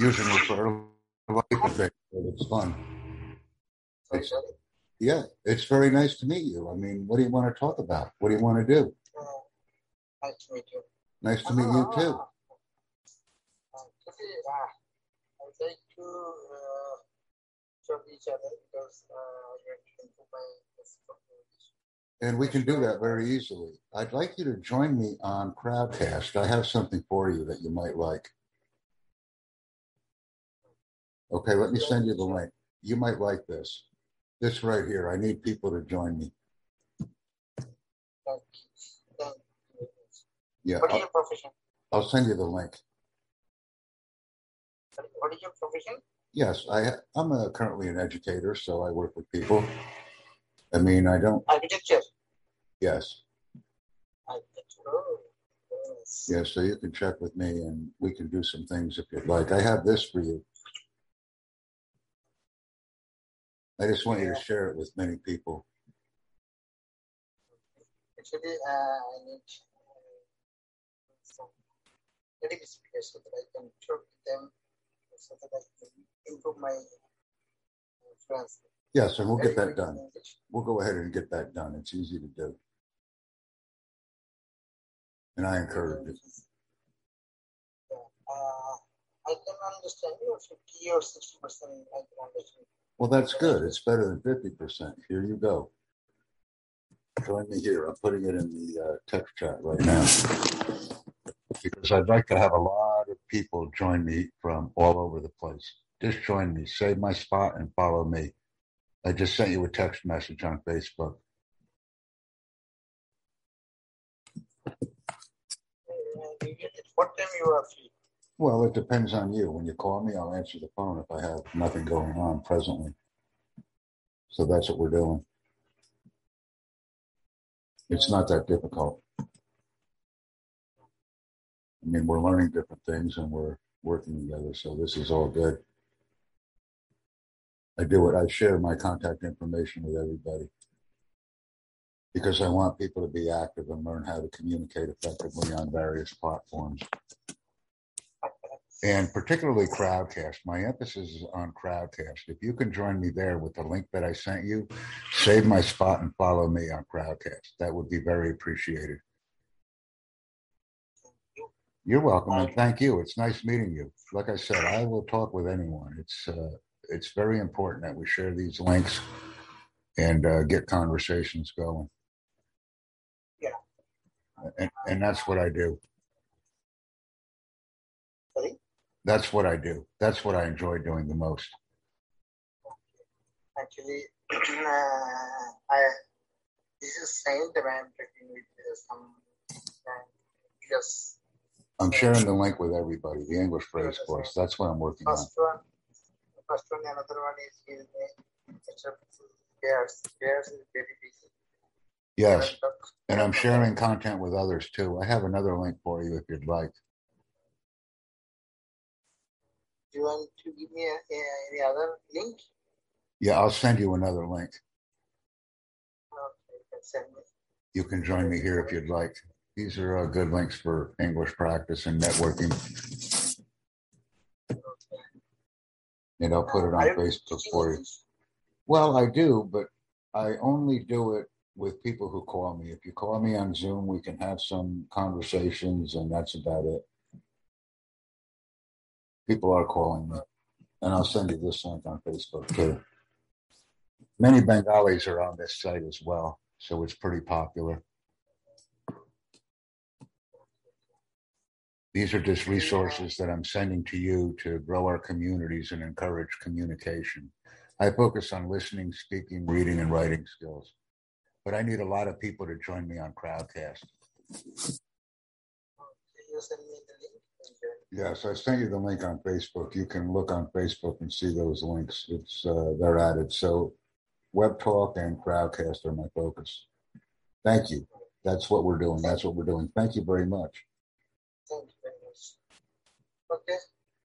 using it for it's fun. It's, yeah, it's very nice to meet you. I mean, what do you want to talk about? What do you want to do? Uh, nice to meet you. Nice to meet you too. Uh, actually, uh, I'd like to uh, talk each other because uh, you're into my and we can do that very easily. I'd like you to join me on Crowdcast. I have something for you that you might like. Okay, let me send you the link. You might like this. This right here. I need people to join me. Yeah. What is your profession? I'll send you the link. What is your profession? Yes, I I'm a, currently an educator, so I work with people. I mean, I don't. Architecture. Yes. Architecture. Oh, yes. Yeah, so you can check with me, and we can do some things if you'd like. I have this for you. I just want you to share it with many people. Actually, uh, I need uh, some native speakers so that I can talk with them, so that I can improve my uh, fluency. Yes, and we'll get that done. We'll go ahead and get that done. It's easy to do. And I encourage it. Uh, I can understand you 50 or 60 percent. I can understand. Well, that's good. It's better than 50%. Here you go. Join me here. I'm putting it in the uh, text chat right now because I'd like to have a lot of people join me from all over the place. Just join me, save my spot, and follow me. I just sent you a text message on Facebook. What time you are free? Well, it depends on you. When you call me, I'll answer the phone if I have nothing going on presently. So that's what we're doing. It's not that difficult. I mean, we're learning different things and we're working together, so this is all good. I do it. I share my contact information with everybody because I want people to be active and learn how to communicate effectively on various platforms. And particularly Crowdcast. My emphasis is on Crowdcast. If you can join me there with the link that I sent you, save my spot and follow me on Crowdcast. That would be very appreciated. You're welcome and thank you. It's nice meeting you. Like I said, I will talk with anyone. It's uh, it's very important that we share these links and uh, get conversations going. Yeah. And, and that's what I do. That's what I do. That's what I enjoy doing the most. Actually, uh, I this is same that I'm talking with uh, some uh, yes. I'm sharing the link with everybody, the English phrase course. That's what I'm working on. First one, the first one, another one is is Bears. Bears very busy. Yes. And I'm sharing content with others too. I have another link for you if you'd like. You want to give me a, a, any other link? Yeah, I'll send you another link. Okay, you can send me. You can join me here if you'd like. These are uh, good links for English practice and networking. And I'll put it on Facebook for you. Well, I do, but I only do it with people who call me. If you call me on Zoom, we can have some conversations, and that's about it. People are calling me, and I'll send you this link on Facebook too. Many Bengalis are on this site as well, so it's pretty popular. These are just resources that I'm sending to you to grow our communities and encourage communication. I focus on listening, speaking, reading, and writing skills. But I need a lot of people to join me on Crowdcast. Send me the link. Yes, I sent you the link on Facebook. You can look on Facebook and see those links. It's uh, they're added. So, Web Talk and Crowdcast are my focus. Thank you. That's what we're doing. That's what we're doing. Thank you very much. Thank you very much. Okay.